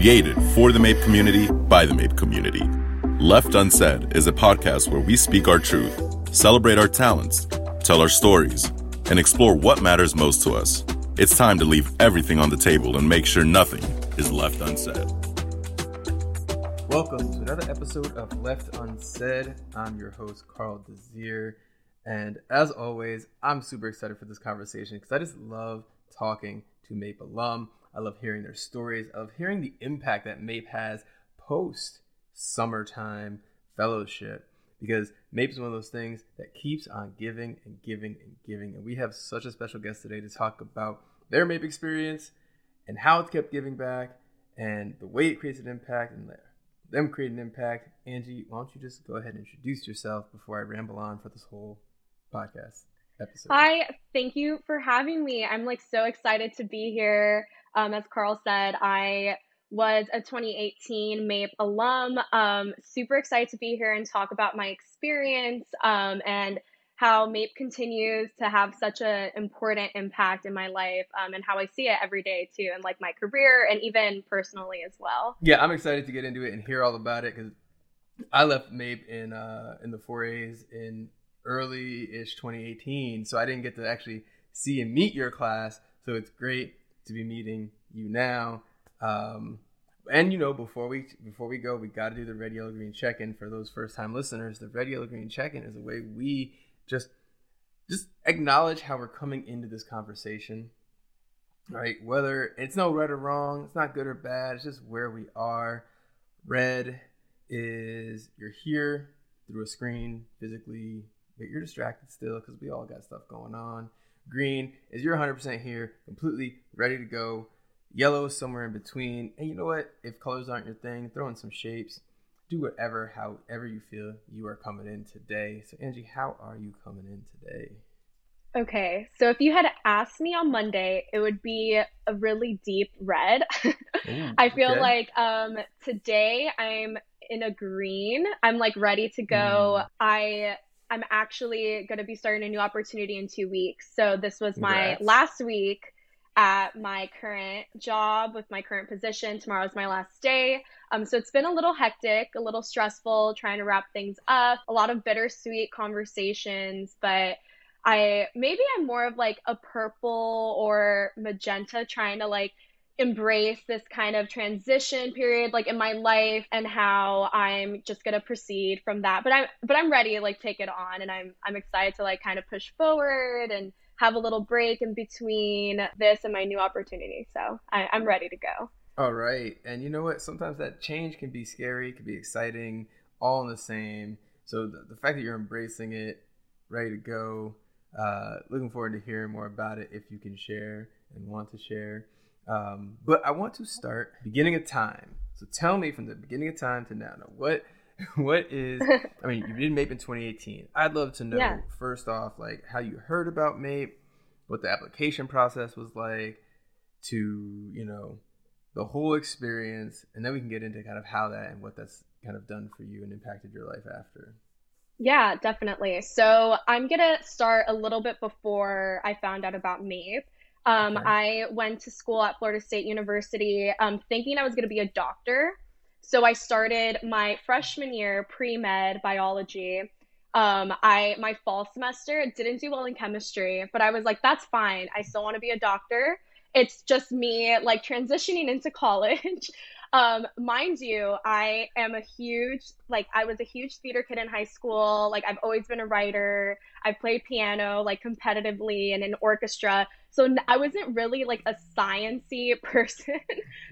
Created for the MAPE community by the MAPE community. Left Unsaid is a podcast where we speak our truth, celebrate our talents, tell our stories, and explore what matters most to us. It's time to leave everything on the table and make sure nothing is left unsaid. Welcome to another episode of Left Unsaid. I'm your host, Carl Desir. And as always, I'm super excited for this conversation because I just love talking to MAPE alum. I love hearing their stories, I love hearing the impact that MAPE has post summertime fellowship because MAPE is one of those things that keeps on giving and giving and giving. And we have such a special guest today to talk about their MAPE experience and how it's kept giving back and the way it creates an impact and them creating an impact. Angie, why don't you just go ahead and introduce yourself before I ramble on for this whole podcast episode? Hi, thank you for having me. I'm like so excited to be here. Um, as Carl said, I was a 2018 MAPE alum. Um, super excited to be here and talk about my experience um, and how MAPE continues to have such an important impact in my life um, and how I see it every day too, and like my career and even personally as well. Yeah, I'm excited to get into it and hear all about it because I left MAPE in uh, in the 4As in early-ish 2018, so I didn't get to actually see and meet your class. So it's great to be meeting you now. Um, and you know, before we before we go, we got to do the red, yellow, green check-in for those first-time listeners. The red, yellow, green check-in is a way we just just acknowledge how we're coming into this conversation. Right? Whether it's no right or wrong, it's not good or bad. It's just where we are. Red is you're here through a screen physically, but you're distracted still because we all got stuff going on. Green is you're 100% here, completely ready to go. Yellow is somewhere in between. And you know what? If colors aren't your thing, throw in some shapes. Do whatever, however you feel you are coming in today. So, Angie, how are you coming in today? Okay, so if you had asked me on Monday, it would be a really deep red. Ooh, I feel okay. like um, today I'm in a green. I'm like ready to go. Mm. I I'm actually going to be starting a new opportunity in two weeks. So this was my Congrats. last week at my current job with my current position. Tomorrow is my last day. Um, so it's been a little hectic, a little stressful trying to wrap things up, a lot of bittersweet conversations, but I maybe I'm more of like a purple or magenta trying to like embrace this kind of transition period like in my life and how I'm just going to proceed from that. But I'm but I'm ready to like take it on and I'm I'm excited to like kind of push forward and have a little break in between this and my new opportunity. So I, I'm ready to go. All right. And you know what? Sometimes that change can be scary, can be exciting, all in the same. So the, the fact that you're embracing it, ready to go, uh, looking forward to hearing more about it if you can share and want to share. Um, but I want to start beginning of time. So tell me from the beginning of time to now. now what what is? I mean, you did MAPE in 2018. I'd love to know yeah. first off, like how you heard about MAPE, what the application process was like, to you know the whole experience, and then we can get into kind of how that and what that's kind of done for you and impacted your life after. Yeah, definitely. So I'm gonna start a little bit before I found out about MAPE. Um, okay. I went to school at Florida State University um, thinking I was going to be a doctor. So I started my freshman year pre med biology. Um, I my fall semester didn't do well in chemistry, but I was like, that's fine. I still want to be a doctor. It's just me like transitioning into college. Um, mind you, I am a huge like I was a huge theater kid in high school. Like I've always been a writer. I've played piano like competitively and in orchestra. So I wasn't really like a sciency person,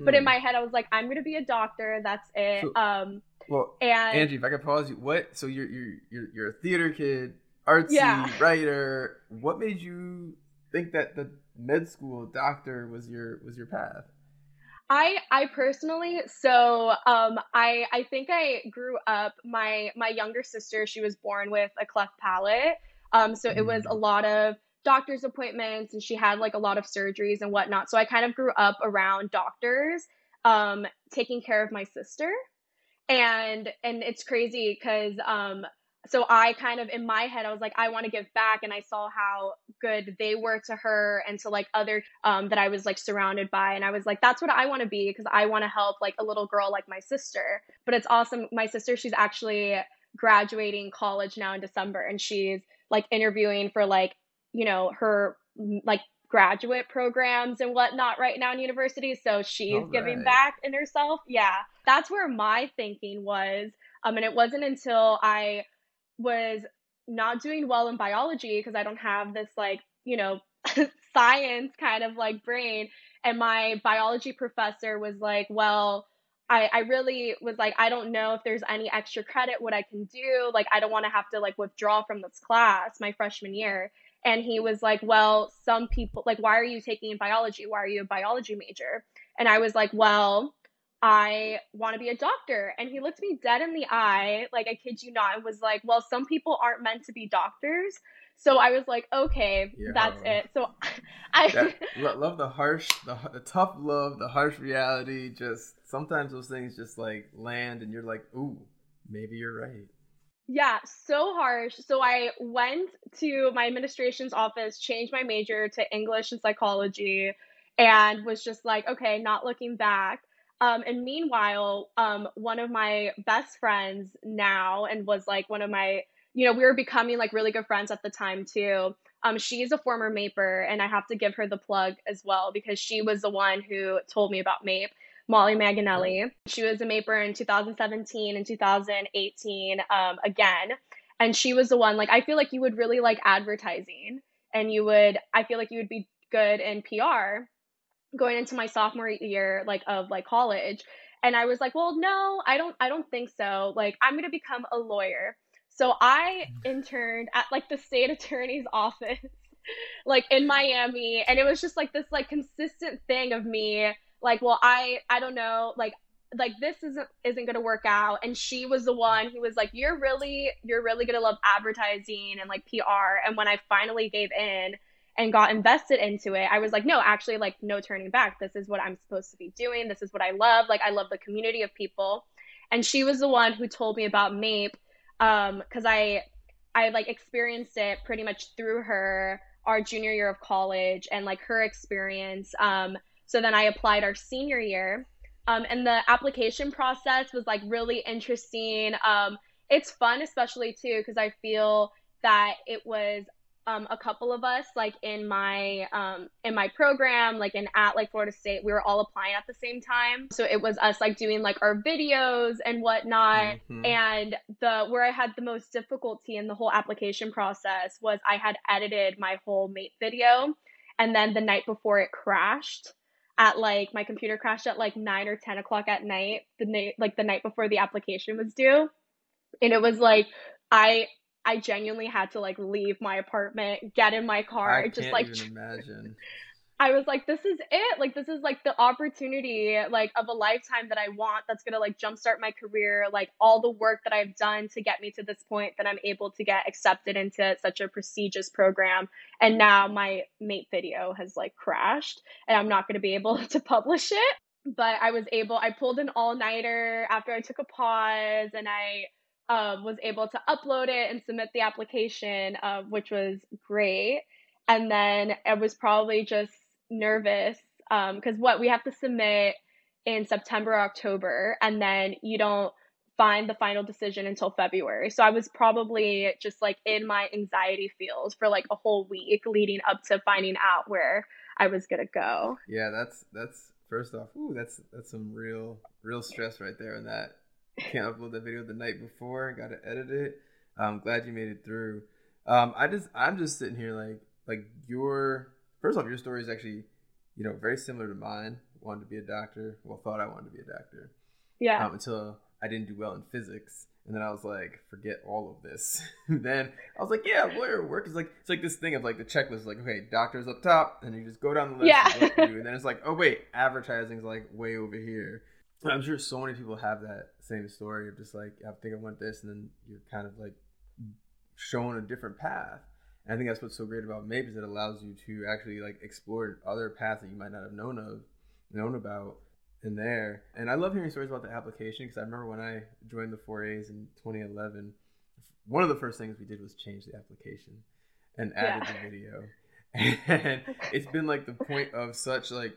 but in hmm. my head I was like, I'm gonna be a doctor. That's it. So, um, well, and Angie, if I could pause you, what? So you're you're you're, you're a theater kid, artsy yeah. writer. What made you think that the med school doctor was your was your path? I I personally so um I I think I grew up my my younger sister she was born with a cleft palate um so it was a mm. lot of doctor's appointments and she had like a lot of surgeries and whatnot. So I kind of grew up around doctors um taking care of my sister. And and it's crazy because um so I kind of in my head I was like I want to give back and I saw how good they were to her and to like other um, that I was like surrounded by. And I was like that's what I want to be because I want to help like a little girl like my sister. But it's awesome my sister she's actually graduating college now in December and she's like interviewing for like you know her like graduate programs and whatnot right now in university so she's giving back in herself yeah that's where my thinking was um and it wasn't until I was not doing well in biology because I don't have this like, you know, science kind of like brain. And my biology professor was like, well, I, I really was like, I don't know if there's any extra credit, what I can do. Like, I don't want to have to like withdraw from this class my freshman year. And he was like, well, some people, like, why are you taking biology? Why are you a biology major? And I was like, well, I want to be a doctor. And he looked me dead in the eye, like I kid you not, and was like, Well, some people aren't meant to be doctors. So I was like, okay, yeah. that's it. So I that, love the harsh, the, the tough love, the harsh reality. Just sometimes those things just like land, and you're like, ooh, maybe you're right. Yeah, so harsh. So I went to my administration's office, changed my major to English and psychology, and was just like, okay, not looking back. Um, and meanwhile, um, one of my best friends now, and was like one of my, you know, we were becoming like really good friends at the time too. Um, she's a former MAPer, and I have to give her the plug as well because she was the one who told me about MAPE. Molly Maganelli. She was a MAPer in 2017 and 2018 um, again. And she was the one, like, I feel like you would really like advertising and you would, I feel like you would be good in PR going into my sophomore year like of like college and i was like well no i don't i don't think so like i'm going to become a lawyer so i interned at like the state attorney's office like in miami and it was just like this like consistent thing of me like well i i don't know like like this isn't isn't going to work out and she was the one who was like you're really you're really going to love advertising and like PR and when I finally gave in and got invested into it, I was like, no, actually, like, no turning back. This is what I'm supposed to be doing. This is what I love. Like, I love the community of people. And she was the one who told me about MAPE um because um, I, I like experienced it pretty much through her our junior year of college and like her experience. Um, so then I applied our senior year. Um, and the application process was like really interesting. Um, it's fun, especially too, because I feel that it was um, a couple of us like in my um, in my program like in at like florida state we were all applying at the same time so it was us like doing like our videos and whatnot mm-hmm. and the where i had the most difficulty in the whole application process was i had edited my whole MAPE video and then the night before it crashed at like my computer crashed at like 9 or 10 o'clock at night the night like the night before the application was due and it was like I I genuinely had to like leave my apartment, get in my car, I just like imagine. I was like, this is it. Like, this is like the opportunity, like, of a lifetime that I want. That's gonna like jumpstart my career. Like, all the work that I've done to get me to this point, that I'm able to get accepted into such a prestigious program. And now my MAPE video has like crashed, and I'm not gonna be able to publish it. But I was able. I pulled an all nighter after I took a pause, and I um, was able to upload it and submit the application, uh, which was great. And then it was probably just nervous um because um, what we have to submit in September, October, and then you don't find the final decision until February. So I was probably just like in my anxiety field for like a whole week leading up to finding out where I was gonna go. Yeah, that's that's first off, ooh, that's that's some real real stress right there, and that can't upload the video the night before. Got to edit it. I'm glad you made it through. Um, I just I'm just sitting here like like your first off your story is actually you know very similar to mine. Wanted to be a doctor. Well, thought I wanted to be a doctor. Yeah. Um, until I didn't do well in physics, and then I was like, forget all of this. then I was like, yeah, lawyer work is like it's like this thing of like the checklist, like okay, doctors up top, and you just go down the list. Yeah. and then it's like, oh wait, advertising's like way over here. I'm sure so many people have that same story of just like I think I want this, and then you're kind of like shown a different path. And I think that's what's so great about MAPE is it allows you to actually like explore other paths that you might not have known of, known about in there. And I love hearing stories about the application because I remember when I joined the 4As in 2011, one of the first things we did was change the application and added yeah. the video. And it's been like the point of such like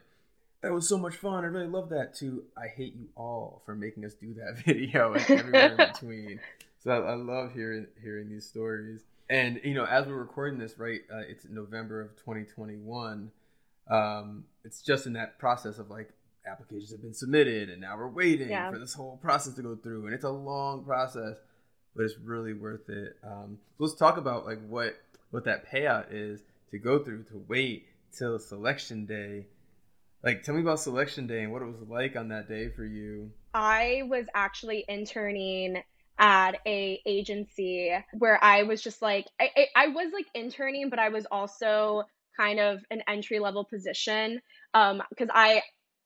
that was so much fun. I really love that too. I hate you all for making us do that video and everywhere in between. So I, I, love hearing hearing these stories. And you know, as we're recording this, right, uh, it's November of 2021. Um, it's just in that process of like applications have been submitted, and now we're waiting yeah. for this whole process to go through, and it's a long process, but it's really worth it. Um, so let's talk about like what what that payout is to go through to wait till selection day like tell me about selection day and what it was like on that day for you i was actually interning at a agency where i was just like I, I was like interning but i was also kind of an entry level position um because i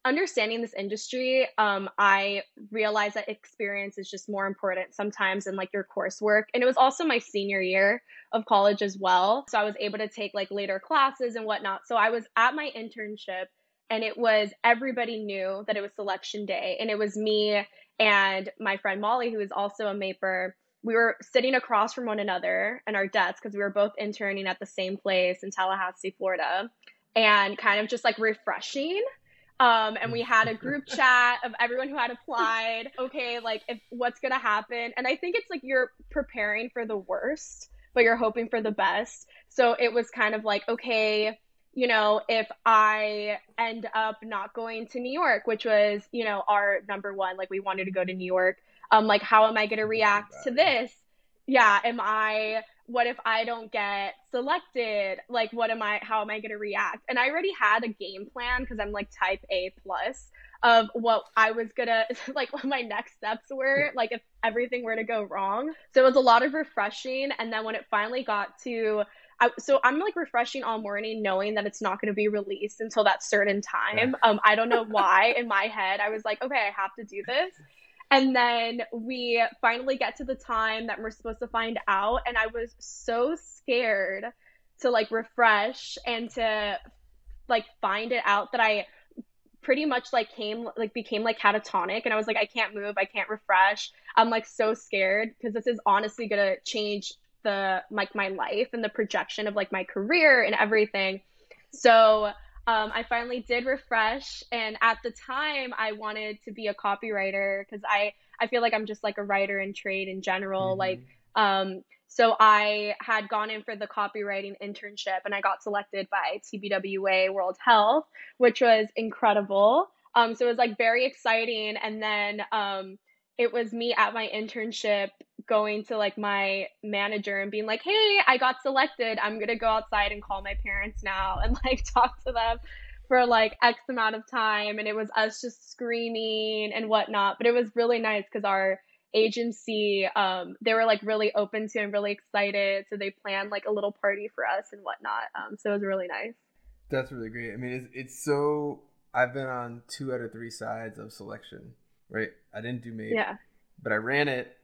understanding this industry um i realized that experience is just more important sometimes than like your coursework. And it was also my senior year of college as well so i was able to take like later classes and whatnot. So i was at my internship and it was everybody knew that it was selection day and it was me and my friend molly who is also a maper we were sitting across from one another in our desks because we were both interning at the same place in tallahassee florida and kind of just like refreshing. Um, and we had a group chat of everyone who had applied. Okay like if what's gonna happen? And i think it's like you're preparing for the worst but you're hoping for the best. So it was kind of like okay you know, if I end up not going to New York, which was, you know, our number one, like we wanted to go to New York, um, like how am I going to react to this? Yeah, am I what if I don't get selected? Like what am I how am I going to react? And I already had a game plan cuz I'm like type A plus of what I was going to like what my next steps were, like if everything were to go wrong. So it was a lot of refreshing and then when it finally got to I, so I'm like refreshing all morning knowing that it's not going to be released until that certain time. Um, I don't know why in my head I was like, okay, I have to do this. And then we finally get to the time that we're supposed to find out. And I was so scared to like refresh and to like find it out that I pretty much like came like became like catatonic and I was like I can't move, I can't refresh. I'm like so scared because this is honestly going to change the like my life and the projection of like my career and everything. So um, I finally did refresh, and at the time, I wanted to be a copywriter because I I feel like I'm just like a writer in trade in general. Mm-hmm. Like, um, so I had gone in for the copywriting internship, and I got selected by TBWA World Health, which was incredible. Um, so it was like very exciting, and then um, it was me at my internship going to like my manager and being like, "Hey, I got selected. I'm going to go outside and call my parents now and like talk to them for like X amount of time." And it was us just screaming and whatnot. But it was really nice because our agency, um, they were like really open to and really excited. So they planned like a little party for us and whatnot. Um, so it was really nice. That's really great. I mean, it's, it's so. I've been on two out of three sides of selection, right? I didn't do MAPE, yeah, but I ran it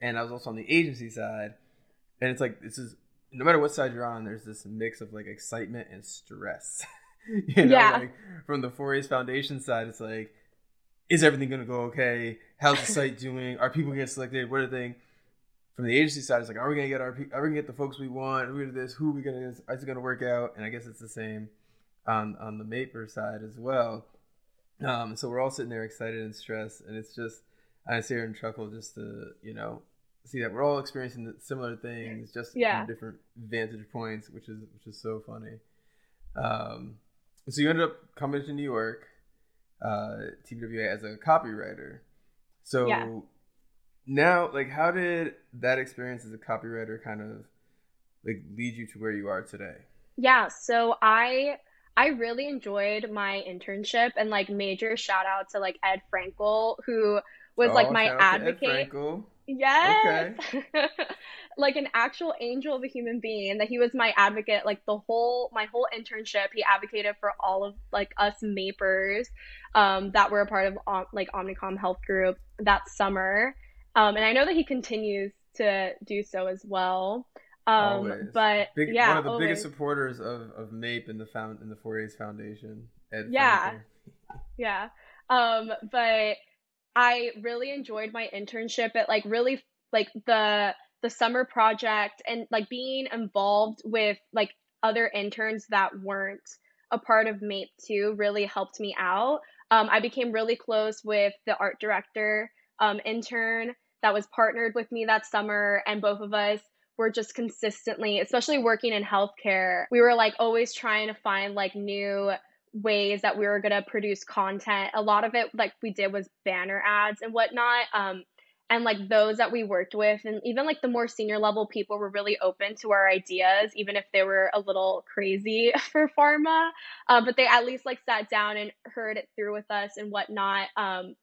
and I was also on the agency side. And it's like this is no matter what side you're on, there's this mix of like excitement and stress. you know, yeah. like from the 4A's Foundation side, it's like, is everything gonna go okay? How's the site doing? Are people getting selected? What are they? From the agency side, it's like, are we gonna get our? Are we gonna get the folks we want? Are we gonna do this? Who are we gonna? Is it gonna work out? And I guess it's the same on on the Maper side as well. Um, so we're all sitting there excited and stressed, and it's just I sit here and chuckle just to you know see that we're all experiencing similar things, just yeah. from different vantage points, which is which is so funny. Um, so you ended up coming to New York, uh, TBWA as a copywriter. So yeah. now, like, how did that experience as a copywriter kind of like lead you to where you are today? Yeah. So I I really enjoyed my internship and like major shout out to like Ed Frankel who was oh, like my advocate. Yes. Okay. like an actual angel of a human being that he was my advocate like the whole my whole internship he advocated for all of like us mapers um that were a part of like Omnicom Health Group that summer. Um and I know that he continues to do so as well. Um always. but Big, yeah, one of the always. biggest supporters of of MAPE in the found in the 4A's Foundation. Ed yeah. yeah. Um but I really enjoyed my internship. at like really like the the summer project and like being involved with like other interns that weren't a part of MAPE too really helped me out. Um, I became really close with the art director um, intern that was partnered with me that summer, and both of us were just consistently, especially working in healthcare, we were like always trying to find like new ways that we were going to produce content. A lot of it, like we did, was banner ads and whatnot. Um, and like those that we worked with and even like the more senior level people were really open to our ideas even if they were a little crazy for pharma uh, but they at least like sat down and heard it through with us and whatnot um,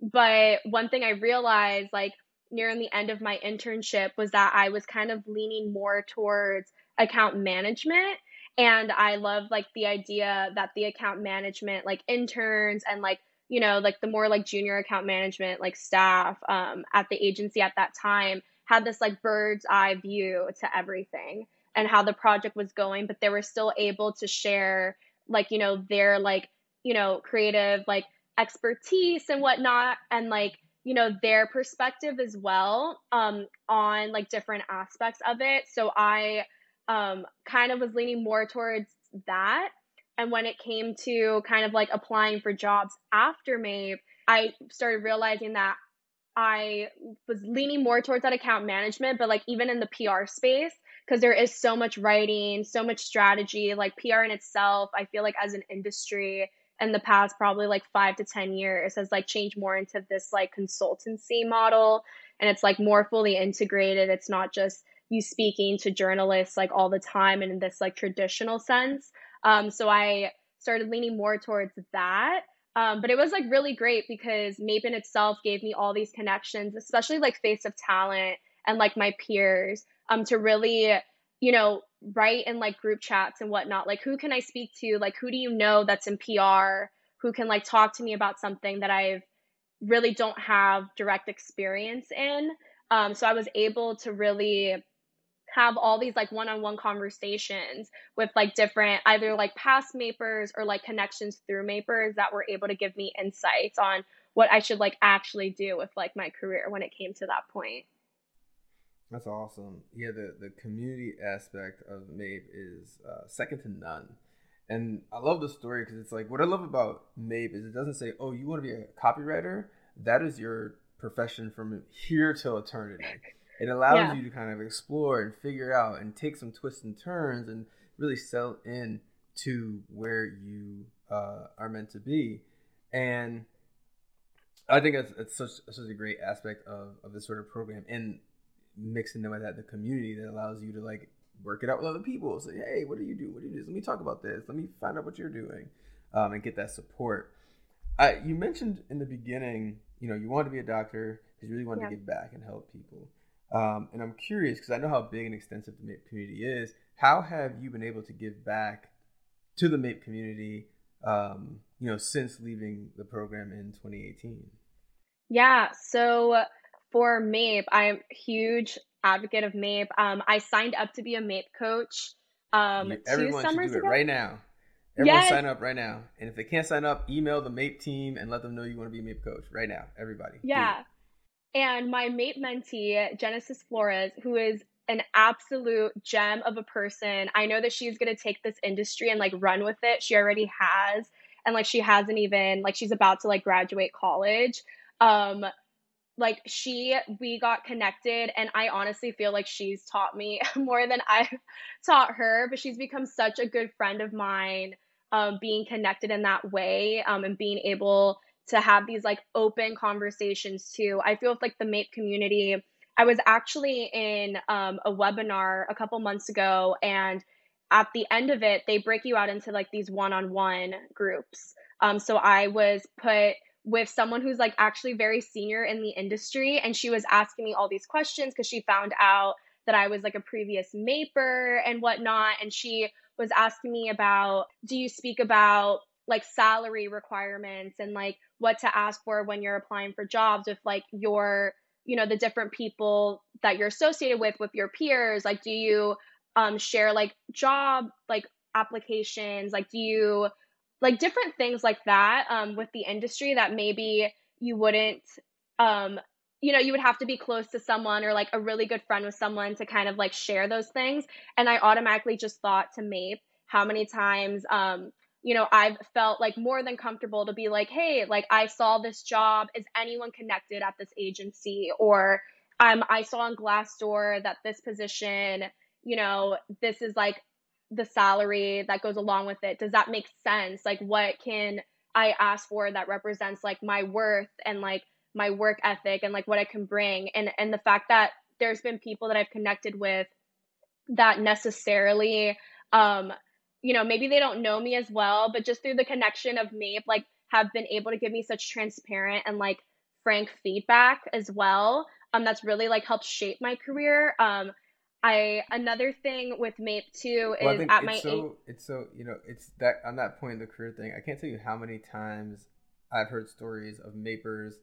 but one thing i realized like near the end of my internship was that i was kind of leaning more towards account management and i love like the idea that the account management like interns and like you know, like the more like junior account management, like staff um, at the agency at that time had this like bird's eye view to everything and how the project was going, but they were still able to share like, you know, their like, you know, creative like expertise and whatnot and like, you know, their perspective as well um, on like different aspects of it. So I um, kind of was leaning more towards that and when it came to kind of like applying for jobs after MAPE, I started realizing that I was leaning more towards that account management, but like even in the PR space, because there is so much writing, so much strategy, like PR in itself, I feel like as an industry in the past probably like five to 10 years has like changed more into this like consultancy model. And it's like more fully integrated. It's not just you speaking to journalists like all the time and in this like traditional sense. Um, so I started leaning more towards that. Um, but it was like really great because MAPE in itself gave me all these connections, especially like Face of Talent and like my peers, um, to really, you know, write in like group chats and whatnot. Like, who can I speak to? Like, who do you know that's in PR who can like talk to me about something that I've really don't have direct experience in? Um, so I was able to really have all these like one-on-one conversations with like different either like past mapers or like connections through mapers that were able to give me insights on what I should like actually do with like my career when it came to that point. That's awesome. Yeah, the the community aspect of MAPE is uh, second to none. And I love the story because it's like what I love about MAPE is it doesn't say, "Oh, you want to be a copywriter? That is your profession from here till eternity." it allows yeah. you to kind of explore and figure out and take some twists and turns and really sell in to where you uh, are meant to be. And i think it's, it's such, such a great aspect of, of this sort of program and mixing them with that the community that allows you to like work it out with other people. Say hey what do you do? What do you do? Let me talk about this. Let me find out what you're doing um, and get that support. I, you mentioned in the beginning you know you wanted to be a doctor because you really wanted yeah. to give back and help people um, and I'm curious because I know how big and extensive the MAPE community is. How have you been able to give back to the MAPE community, um, you know, since leaving the program in 2018? Yeah, so for MAPE, I'm a huge advocate of MAPE. Um, I signed up to be a MAPE coach um, Everyone two summers should do ago. it right now. Everyone yes. sign up right now. And if they can't sign up, email the MAPE team and let them know you want to be a MAPE coach right now. Everybody. Yeah. And my MAPE mentee, Genesis Flores, who is an absolute gem of a person. I know that she's going to take this industry and like run with it. She already has. And like she hasn't even like she's about to like graduate college. Um like she we got connected and I honestly feel like she's taught me more than I've taught her, but she's become such a good friend of mine um being connected in that way um and being able to have these like open conversations too. I feel like the MAPE community, I was actually in um, a webinar a couple months ago, and at the end of it, they break you out into like these one on one groups. Um, so I was put with someone who's like actually very senior in the industry, and she was asking me all these questions because she found out that I was like a previous MAPer and whatnot. And she was asking me about do you speak about like salary requirements and like what to ask for when you're applying for jobs with like your you know the different people that you're associated with with your peers like do you um share like job like applications like do you like different things like that um with the industry that maybe you wouldn't um you know, you would have to be close to someone or like a really good friend with someone to kind of like share those things. And I automatically just thought to Mape how many times, um, you know, I've felt like more than comfortable to be like, hey, like I saw this job. Is anyone connected at this agency? Or um, I saw on Glassdoor that this position, you know, this is like the salary that goes along with it. Does that make sense? Like, what can I ask for that represents like my worth and like my work ethic and like what I can bring and and the fact that there's been people that I've connected with that necessarily um you know maybe they don't know me as well but just through the connection of Mape like have been able to give me such transparent and like frank feedback as well um that's really like helped shape my career um I another thing with Mape too is well, at my so, age. It's so you know it's that on that point in the career thing. I can't tell you how many times I've heard stories of Mapers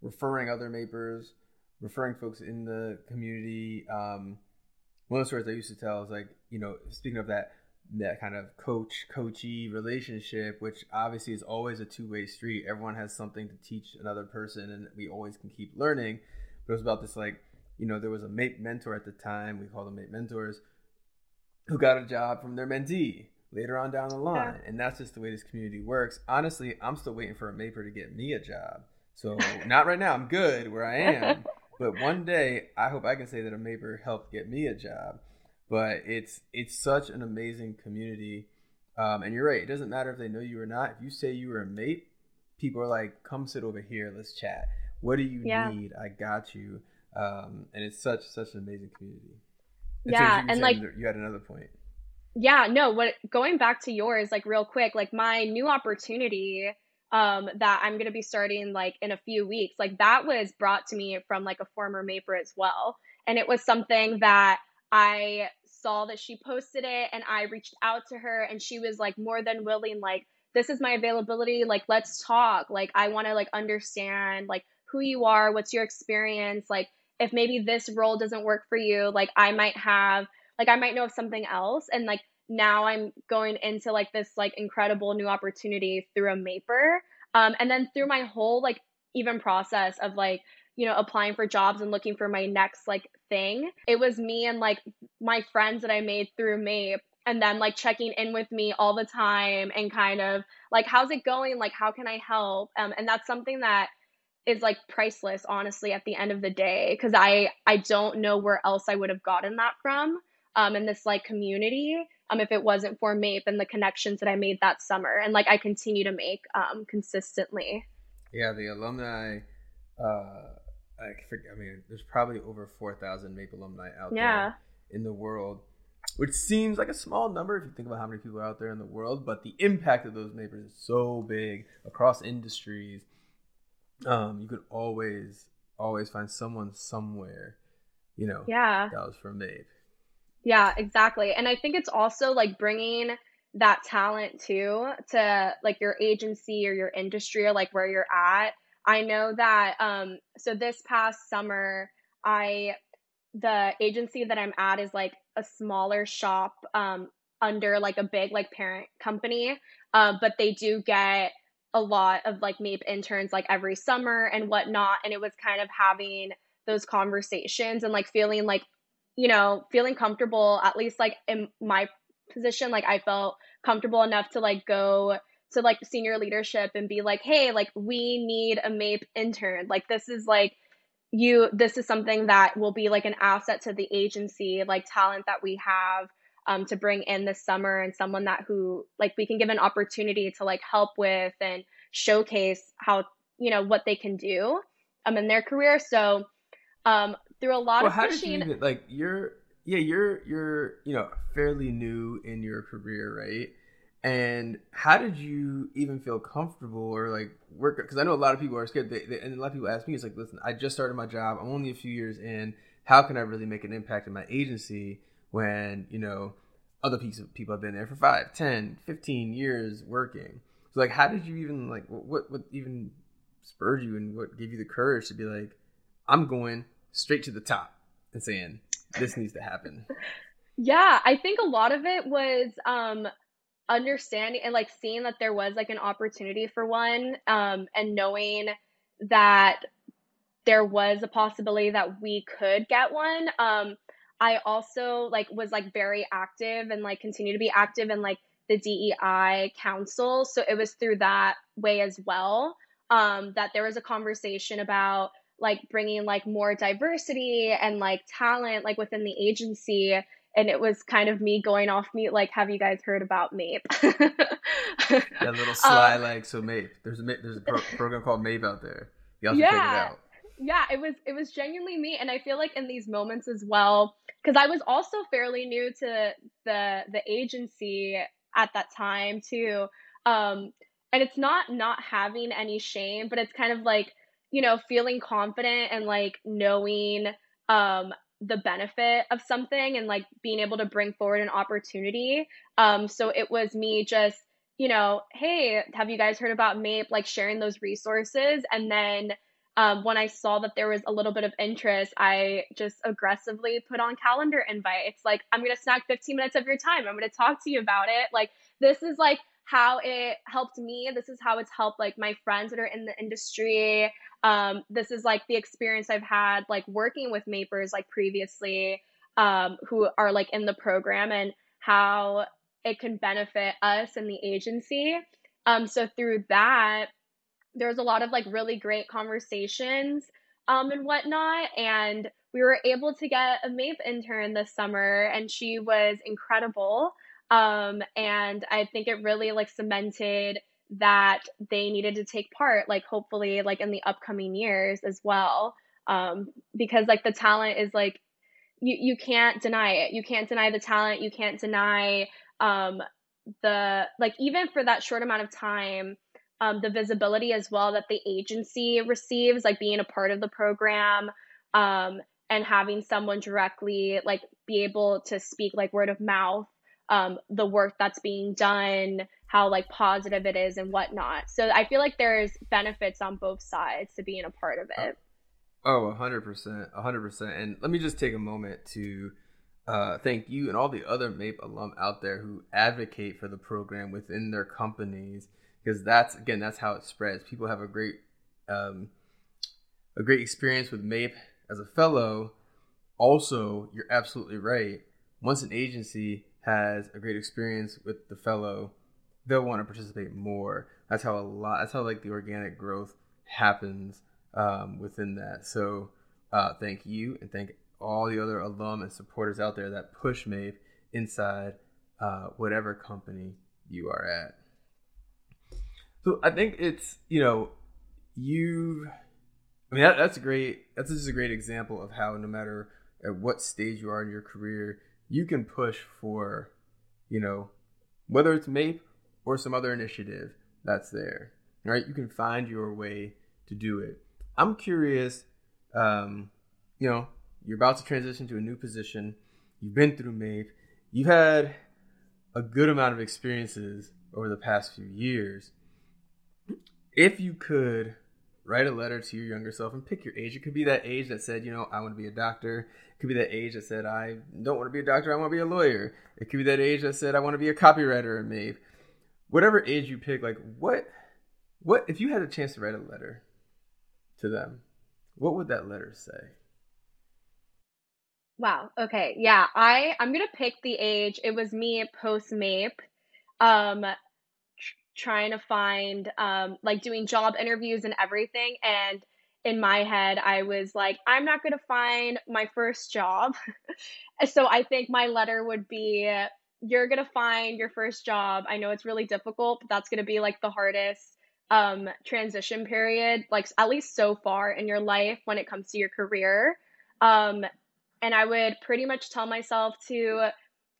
referring other Mapers, referring folks in the community. Um, one of the stories I used to tell is like, you know, speaking of that, that kind of coach coachy relationship, which obviously is always a two way street. Everyone has something to teach another person, and we always can keep learning. But it was about this like, you know, there was a MAPE mentor at the time. We call them MAPE mentors, who got a job from their mentee later on down the line, and that's just the way this community works. Honestly, I'm still waiting for a maper to get me a job. So not right now. I'm good where I am. but one day, I hope I can say that a Maper helped get me a job. But it's it's such an amazing community. Um, and you're right. It doesn't matter if they know you or not. If you say you were a mate, people are like, "Come sit over here. Let's chat. What do you yeah. need? I got you." Um, and it's such such an amazing community. Yeah, and like you had another point. Yeah, no. What going back to yours, like real quick, like my new opportunity um, that I'm going to be starting like in a few weeks. Like that was brought to me from like a former Maper as well. And it was something that I saw that she posted it and I reached out to her and she was like more than willing, like, this is my availability. Like, let's talk. Like, I want to like understand like who you are, what's your experience. Like, if maybe this role doesn't work for you, like, I might have, like, I might know of something else. And like, now I'm going into like this like incredible new opportunity through a Maper. Um, and then through my whole like even process of like, you know, applying for jobs and looking for my next like thing, it was me and like my friends that I made through Mape and then like checking in with me all the time and kind of like how's it going like how can i help um, and that's something that is like priceless honestly at the end of the day because i i don't know where else i would have gotten that from um, in this like community um, if it wasn't for MAPE and the connections that I made that summer and like I continue to make um, consistently. Yeah, the alumni. Uh, I forget. I mean, there's probably over four thousand MAPE alumni out yeah. there in the world, which seems like a small number if you think about how many people are out there in the world. But the impact of those MAPers is so big across industries. Um, you could always, always find someone somewhere, you know, yeah, that was from MAPE. Yeah, exactly. And I think it's also like bringing that talent too to like your agency or your industry or like where you're at. I know that um so this past summer I the agency that I'm at is like a smaller shop um under like a big like parent company. Um but they do get a lot of like MAPE interns like every summer and whatnot. And it was kind of having those conversations and like feeling like you know, feeling comfortable, at least like in my position, like I felt comfortable enough to like go to like senior leadership and be like, hey, like we need a MAPE intern. Like this is like you this is something that will be like an asset to the agency, like talent that we have um, to bring in this summer and someone that who like we can give an opportunity to like help with and showcase how you know what they can do um in their career. So um through a lot well, of how Did you even, like you're yeah, you're you're you know fairly new in your career, right? And how did you even feel comfortable or like work? Because I know a lot of people are scared. They, they, and a lot of people ask me, "It's like, listen, I just started my job. I'm only a few years in. How can I really make an impact in my agency when you know other people have been there for 5, 10, 15 years working?" So like, how did you even like what what even spurred you and what gave you the courage to be like, "I'm going straight to the top and saying this needs to happen? Yeah, I think a lot of it was um understanding and like seeing that there was like an opportunity for one um and knowing that there was a possibility that we could get one. Um, I also like was like very active and like continue to be active in like the DEI council. So it was through that way as well um, that there was a conversation about like bringing like more diversity and like talent like within the agency and it was kind of me going off mute like have you guys heard about mape that little sly um, like so mape there's a there's a pro- program called mape out there. You yeah, check it out. Yeah it was it was genuinely me and i feel like in these moments as well because i was also fairly new to the the agency at that time too. Um and it's not not having any shame but it's kind of like you know feeling confident and like knowing um the benefit of something and like being able to bring forward an opportunity um so it was me just you know hey have you guys heard about mape like sharing those resources and then um, when I saw that there was a little bit of interest, I just aggressively put on calendar invite. It's like, I'm going to snag 15 minutes of your time. I'm going to talk to you about it. Like, this is like how it helped me. This is how it's helped like my friends that are in the industry. Um, this is like the experience I've had like working with Mapers like previously, um, who are like in the program and how it can benefit us and the agency. Um, so through that, there was a lot of like really great conversations um, and whatnot. And we were able to get a MAPE intern this summer, and she was incredible. Um, and I think it really like cemented that they needed to take part, like hopefully like in the upcoming years as well. Um, because like the talent is like you you can't deny it. You can't deny the talent. You can't deny um the like even for that short amount of time um, the visibility as well that the agency receives, like being a part of the program um, and having someone directly like be able to speak like word of mouth um, the work that's being done, how like positive it is and whatnot. So I feel like there's benefits on both sides to being a part of it. Oh, hundred percent, hundred percent. And let me just take a moment to uh, thank you and all the other MAPE alum out there who advocate for the program within their companies because that's again that's how it spreads. People have a great um, a great experience with MAPE as a fellow. Also, you're absolutely right. Once an agency has a great experience with the fellow, they'll want to participate more. That's how a lot. That's how like the organic growth happens um, within that. So, uh, thank you and thank all the other alum and supporters out there that push MAPE inside uh, whatever company you are at. So I think it's you know you. I mean that, that's a great. That's just a great example of how no matter at what stage you are in your career, you can push for, you know, whether it's MAPE or some other initiative that's there, right? You can find your way to do it. I'm curious, um, you know, you're about to transition to a new position. You've been through MAPE. You've had a good amount of experiences over the past few years. If you could write a letter to your younger self and pick your age. It could be that age that said, you know, I want to be a doctor. It could be that age that said, I don't want to be a doctor. I want to be a lawyer. It could be that age that said, I want to be a copywriter and maybe whatever age you pick, like what, what, if you had a chance to write a letter to them, what would that letter say? Wow. Okay. Yeah. I, I'm to pick the age. It was me post MAPE. Um, trying to find um, like doing job interviews and everything and in my head i was like i'm not going to find my first job. So i think my letter would be you're going to find your first job. I know it's really difficult but that's going to be like the hardest um, transition period like at least so far in your life when it comes to your career. Um, and i would pretty much tell myself to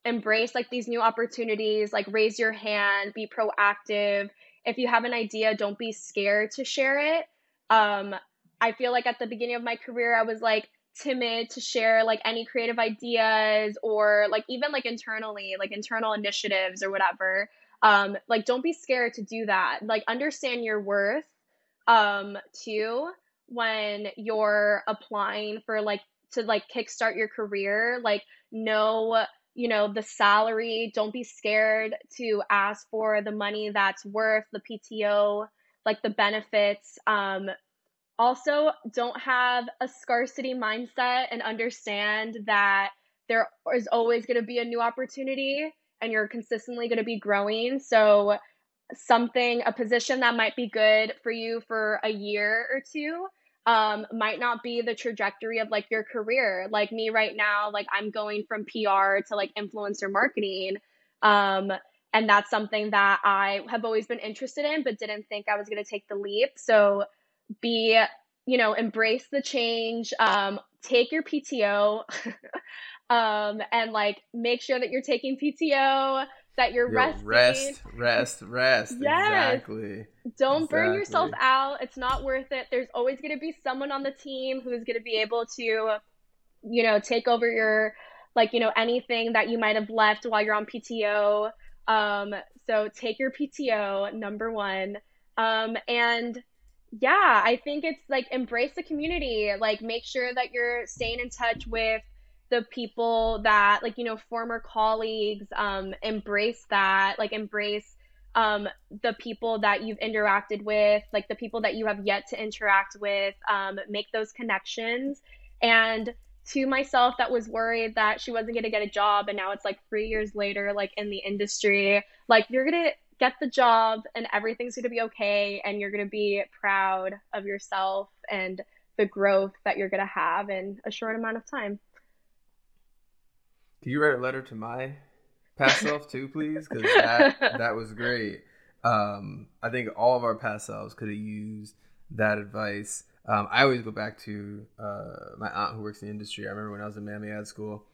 embrace like these new opportunities, like raise your hand, be proactive. If you have an idea, don't be scared to share it. Um, I feel like at the beginning of my career, I was like timid to share like any creative ideas or like even like internally, like internal initiatives or whatever. Um, like don't be scared to do that. Like understand your worth um too when you're applying for like to like kickstart your career like know you know, the salary. Don't be scared to ask for the money that's worth the PTO, like the benefits. Um, also don't have a scarcity mindset and understand that there is always going to be a new opportunity and you're consistently going to be growing. So, something, a position that might be good for you for a year or two um, might not be the trajectory of like your career. Like me right now, like I'm going from PR to like influencer marketing. Um, and that's something that I have always been interested in, but didn't think I was going to take the leap. So be, you know, embrace the change, um, take your PTO, um, and like make sure that you're taking PTO, that you're Yo, resting. Rest, rest, rest. yes. Exactly. Don't exactly. burn yourself out. It's not worth it. There's always going to be someone on the team who's going to be able to, you know, take over your, like, you know, anything that you might have left while you're on PTO. Um, so take your PTO, number one. Um, and yeah, I think it's like embrace the community. Like, make sure that you're staying in touch with the people that like you know former colleagues um embrace that like embrace um the people that you've interacted with like the people that you have yet to interact with um make those connections. And to myself that was worried that she wasn't going to get a job and now it's like 3 years later like in the industry. Like you're going to get the job and everything's going to be okay and you're going to be proud of yourself and the growth that you're going to have in a short amount of time can you write a letter to my past self too, please? Because that that was great. Um, I think all of our past selves could have used that advice. Um, I always go back to uh, my aunt who works in the industry. I remember when I was in Miami Ad School,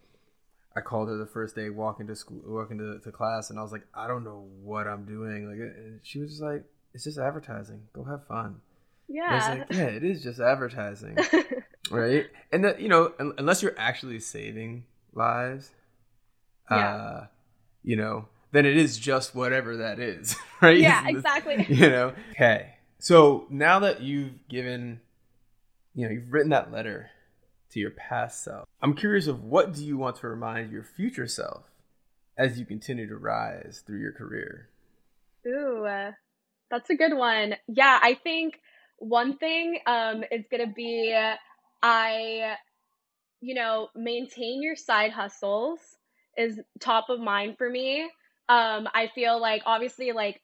I called her the first day walking to school, walking to, to class, and I was like, I don't know what I'm doing. Like, and she was just like, it's just advertising. Go have fun. Yeah. Like, yeah, it is just advertising, right? And that you know, unless you're actually saving lives, yeah. uh, you know, then it is just whatever that is, right? Yeah, exactly. You know, okay. So now that you've given, you know, you've written that letter to your past self, I'm curious of what do you want to remind your future self as you continue to rise through your career? Ooh, uh, that's a good one. Yeah, I think one thing um, is going to be I you know, maintain your side hustles is top of mind for me. Um, I feel like obviously like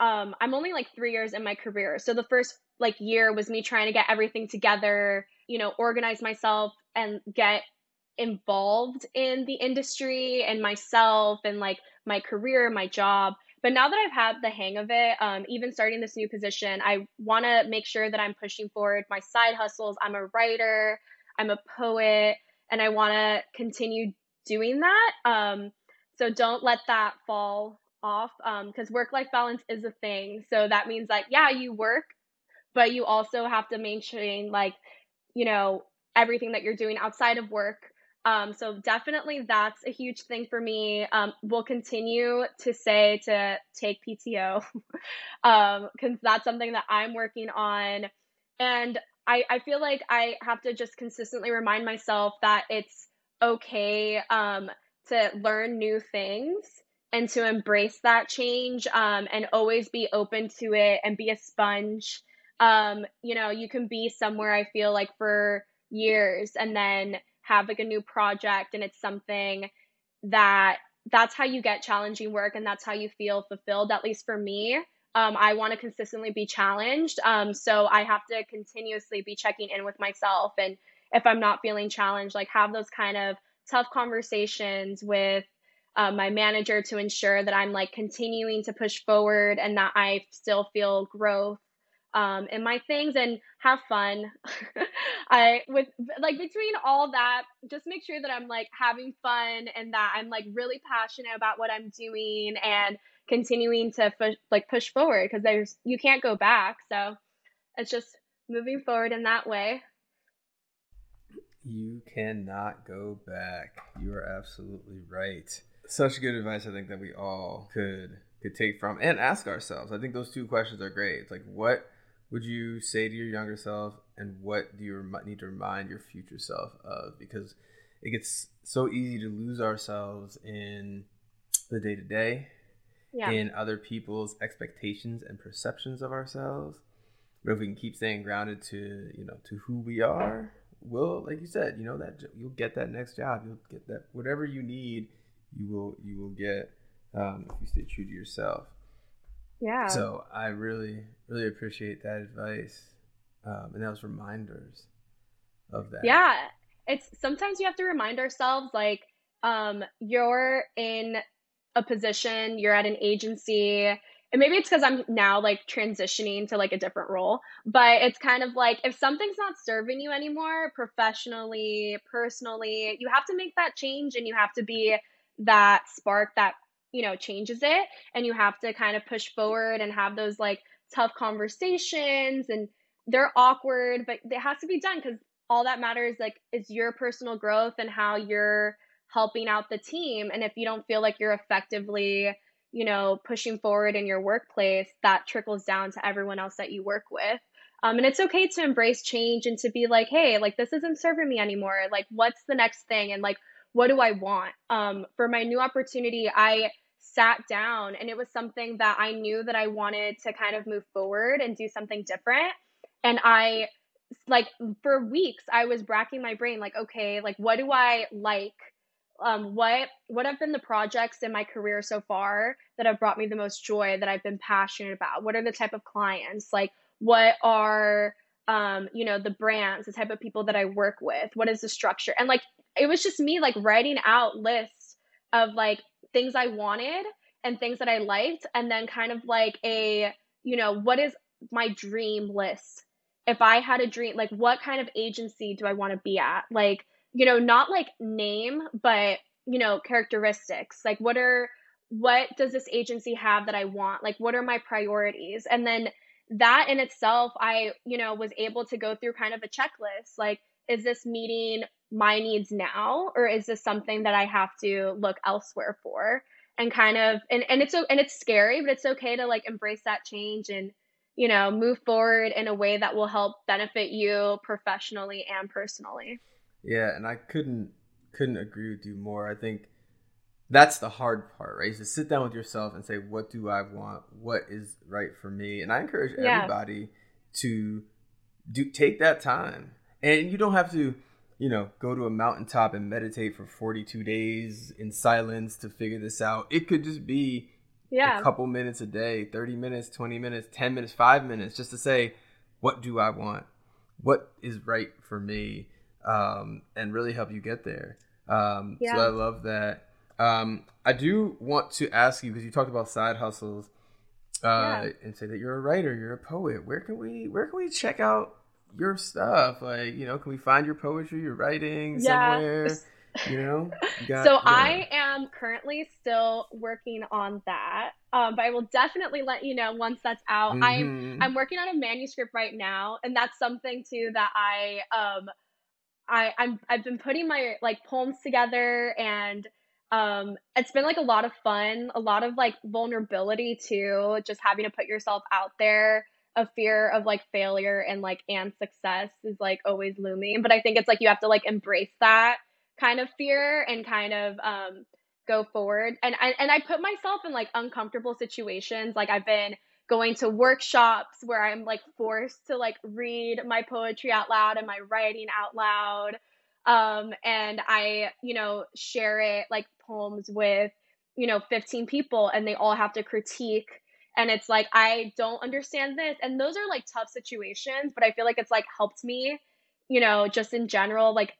um I'm only like 3 years in my career. So the first like year was me trying to get everything together, you know, organize myself and get involved in the industry and myself and like my career, my job. But now that I've had the hang of it, um, even starting this new position, I want to make sure that I'm pushing forward my side hustles. I'm a writer. I'm a poet and I want to continue doing that. Um, so don't let that fall off because um, work life balance is a thing. So that means like, yeah, you work, but you also have to maintain like, you know, everything that you're doing outside of work. Um, so definitely that's a huge thing for me. Um, we'll continue to say to take PTO because um, that's something that I'm working on. And I, I feel like I have to just consistently remind myself that it's okay um, to learn new things and to embrace that change um, and always be open to it and be a sponge. Um, you know, you can be somewhere I feel like for years and then have like a new project and it's something that that's how you get challenging work and that's how you feel fulfilled, at least for me. Um, I want to consistently be challenged. Um, so I have to continuously be checking in with myself. And if I'm not feeling challenged, like have those kind of tough conversations with uh, my manager to ensure that I'm like continuing to push forward and that I still feel growth um, in my things and have fun. I with like between all that, just make sure that I'm like having fun and that I'm like really passionate about what I'm doing and continuing to push, like push forward because there's you can't go back. So it's just moving forward in that way. You cannot go back. You are absolutely right. Such good advice I think that we all could could take from and ask ourselves. I think those two questions are great. It's like what would you say to your younger self and what do you need to remind your future self of because it gets so easy to lose ourselves in the day to day in other people's expectations and perceptions of ourselves But if we can keep staying grounded to you know to who we are, we'll like you said, you know that you'll get that next job. You'll get that whatever you need, you will you will get um, if you stay true to yourself. Yeah. So I really really appreciate that advice um, and those reminders of that. Yeah, it's sometimes you have to remind ourselves like um, you're in a position, you're at an agency, and maybe it's because I'm now like transitioning to like a different role, but it's kind of like if something's not serving you anymore professionally, personally, you have to make that change and you have to be that spark that you know changes it and you have to kind of push forward and have those like tough conversations and they're awkward but it has to be done because all that matters like is your personal growth and how you're helping out the team. And if you don't feel like you're effectively you know pushing forward in your workplace that trickles down to everyone else that you work with. Um, and it's okay to embrace change and to be like hey like this isn't serving me anymore. Like what's the next thing? And like what do i want? Um, for my new opportunity i sat down and it was something that i knew that i wanted to kind of move forward and do something different. And i like for weeks I was racking my brain like okay like what do I like um what what have been the projects in my career so far that have brought me the most joy that I've been passionate about? What are the type of clients? Like what are um you know the brands the type of people that I work with? What is the structure? And like it was just me like writing out lists of like things I wanted and things that I liked and then kind of like a you know what is my dream list? If I had a dream, like what kind of agency do I want to be at? Like, you know, not like name, but, you know, characteristics. Like, what are, what does this agency have that I want? Like, what are my priorities? And then that in itself, I, you know, was able to go through kind of a checklist. Like, is this meeting my needs now, or is this something that I have to look elsewhere for? And kind of, and, and it's, and it's scary, but it's okay to like embrace that change and, you know, move forward in a way that will help benefit you professionally and personally. Yeah, and I couldn't couldn't agree with you more. I think that's the hard part, right? Is to sit down with yourself and say, what do I want? What is right for me? And I encourage yeah. everybody to do take that time. And you don't have to, you know, go to a mountaintop and meditate for 42 days in silence to figure this out. It could just be yeah. a couple minutes a day 30 minutes 20 minutes 10 minutes 5 minutes just to say what do i want what is right for me um, and really help you get there um, yeah. so i love that um, i do want to ask you because you talked about side hustles uh, yeah. and say that you're a writer you're a poet where can we where can we check out your stuff like you know can we find your poetry your writing yeah. somewhere you know you got, so yeah. i am currently still working on that um, but i will definitely let you know once that's out mm-hmm. i'm i'm working on a manuscript right now and that's something too that i um i i'm i've been putting my like poems together and um it's been like a lot of fun a lot of like vulnerability too just having to put yourself out there a fear of like failure and like and success is like always looming but i think it's like you have to like embrace that kind of fear and kind of um, go forward. And I, and I put myself in like uncomfortable situations. Like I've been going to workshops where I'm like forced to like read my poetry out loud and my writing out loud. Um, and I, you know, share it like poems with, you know, 15 people and they all have to critique. And it's like, I don't understand this. And those are like tough situations, but I feel like it's like helped me, you know, just in general, like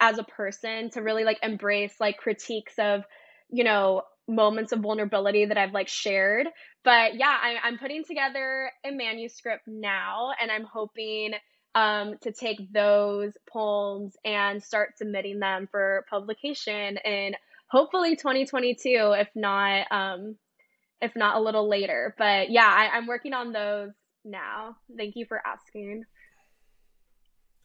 as a person to really like embrace like critiques of you know moments of vulnerability that I've like shared. But yeah, I, I'm putting together a manuscript now, and I'm hoping um, to take those poems and start submitting them for publication in hopefully 2022, if not um, if not a little later. But yeah, I, I'm working on those now. Thank you for asking.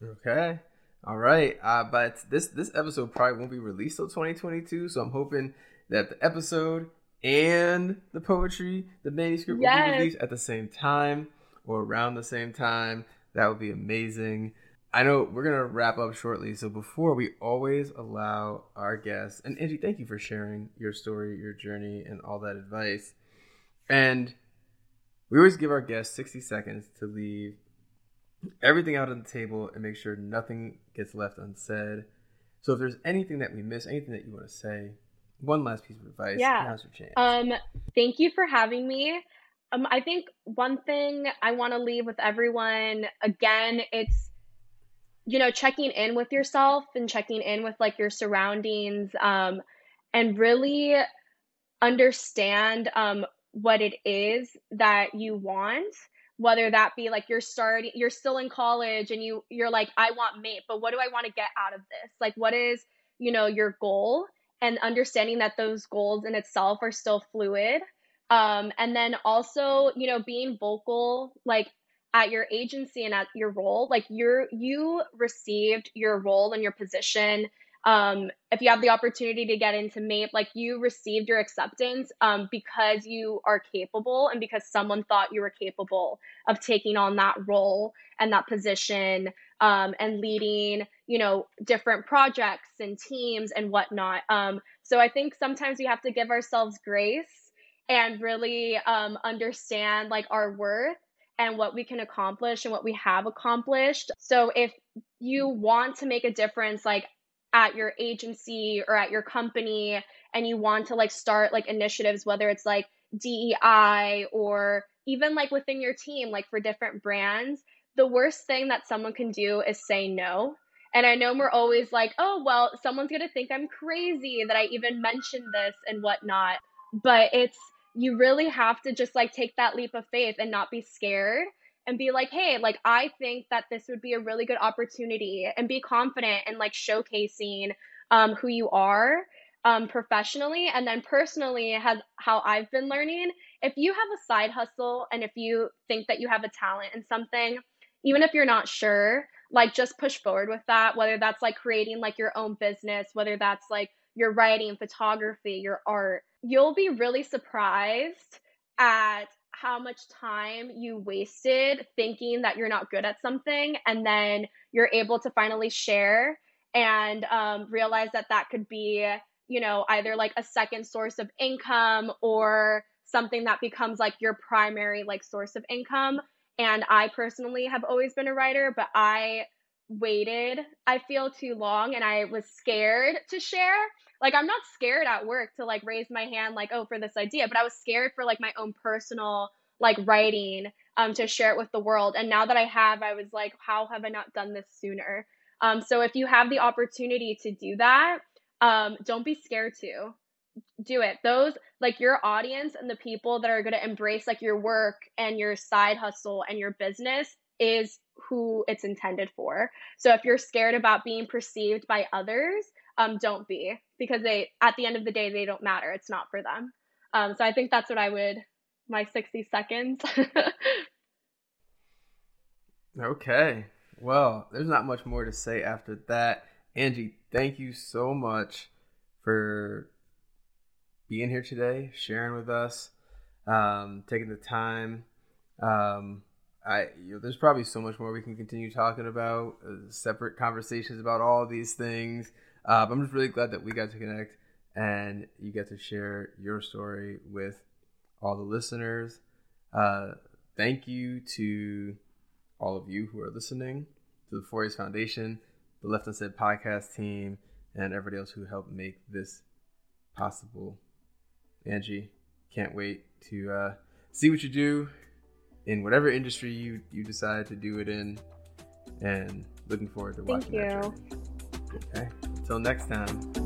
Okay. All right, uh, but this this episode probably won't be released till 2022, so I'm hoping that the episode and the poetry, the manuscript yes. will be released at the same time or around the same time. That would be amazing. I know we're gonna wrap up shortly, so before we always allow our guests and Angie, thank you for sharing your story, your journey, and all that advice. And we always give our guests 60 seconds to leave everything out on the table and make sure nothing gets left unsaid. So if there's anything that we miss, anything that you want to say, one last piece of advice. Yeah. Now's your chance. Um, thank you for having me. Um, I think one thing I want to leave with everyone again, it's you know checking in with yourself and checking in with like your surroundings, um, and really understand um what it is that you want whether that be like you're starting you're still in college and you you're like I want MAPE but what do I want to get out of this like what is you know your goal and understanding that those goals in itself are still fluid. Um and then also you know being vocal like at your agency and at your role like you're you received your role and your position. Um, if you have the opportunity to get into MAPE, like you received your acceptance um, because you are capable and because someone thought you were capable of taking on that role and that position um, and leading, you know, different projects and teams and whatnot. Um, so I think sometimes we have to give ourselves grace and really um, understand like our worth and what we can accomplish and what we have accomplished. So if you want to make a difference, like at your agency or at your company and you want to like start like initiatives whether it's like DEI or even like within your team like for different brands the worst thing that someone can do is say no and I know we're always like oh well someone's going to think I'm crazy that I even mentioned this and whatnot but it's you really have to just like take that leap of faith and not be scared and be like, hey, like I think that this would be a really good opportunity and be confident and like showcasing um, who you are um, professionally and then personally has how I've been learning. If you have a side hustle and if you think that you have a talent in something, even if you're not sure, like just push forward with that, whether that's like creating like your own business, whether that's like your writing, photography, your art, you'll be really surprised at how much time you wasted thinking that you're not good at something and then you're able to finally share and um, realize that that could be you know either like a second source of income or something that becomes like your primary like source of income and i personally have always been a writer but i waited i feel too long and i was scared to share. Like i'm not scared at work to like raise my hand like oh for this idea but i was scared for like my own personal like writing um to share it with the world. And now that i have i was like how have i not done this sooner? Um so if you have the opportunity to do that um don't be scared to do it. Those like your audience and the people that are going to embrace like your work and your side hustle and your business is who it's intended for. So if you're scared about being perceived by others um, don't be because they at the end of the day they don't matter. It's not for them. Um, so i think that's what i would my 60 seconds. Okay. Well there's not much more to say after that. Angie thank you so much for being here today sharing with us um, taking the time um, I you know, there's probably so much more we can continue talking about uh, separate conversations about all these things uh, I'm just really glad that we got to connect and you get to share your story with all the listeners. Uh, thank you to all of you who are listening, to the Four Foundation, the Left Unsaid podcast team, and everybody else who helped make this possible. Angie, can't wait to uh, see what you do in whatever industry you, you decide to do it in, and looking forward to watching Thank that journey. Okay. Until next time.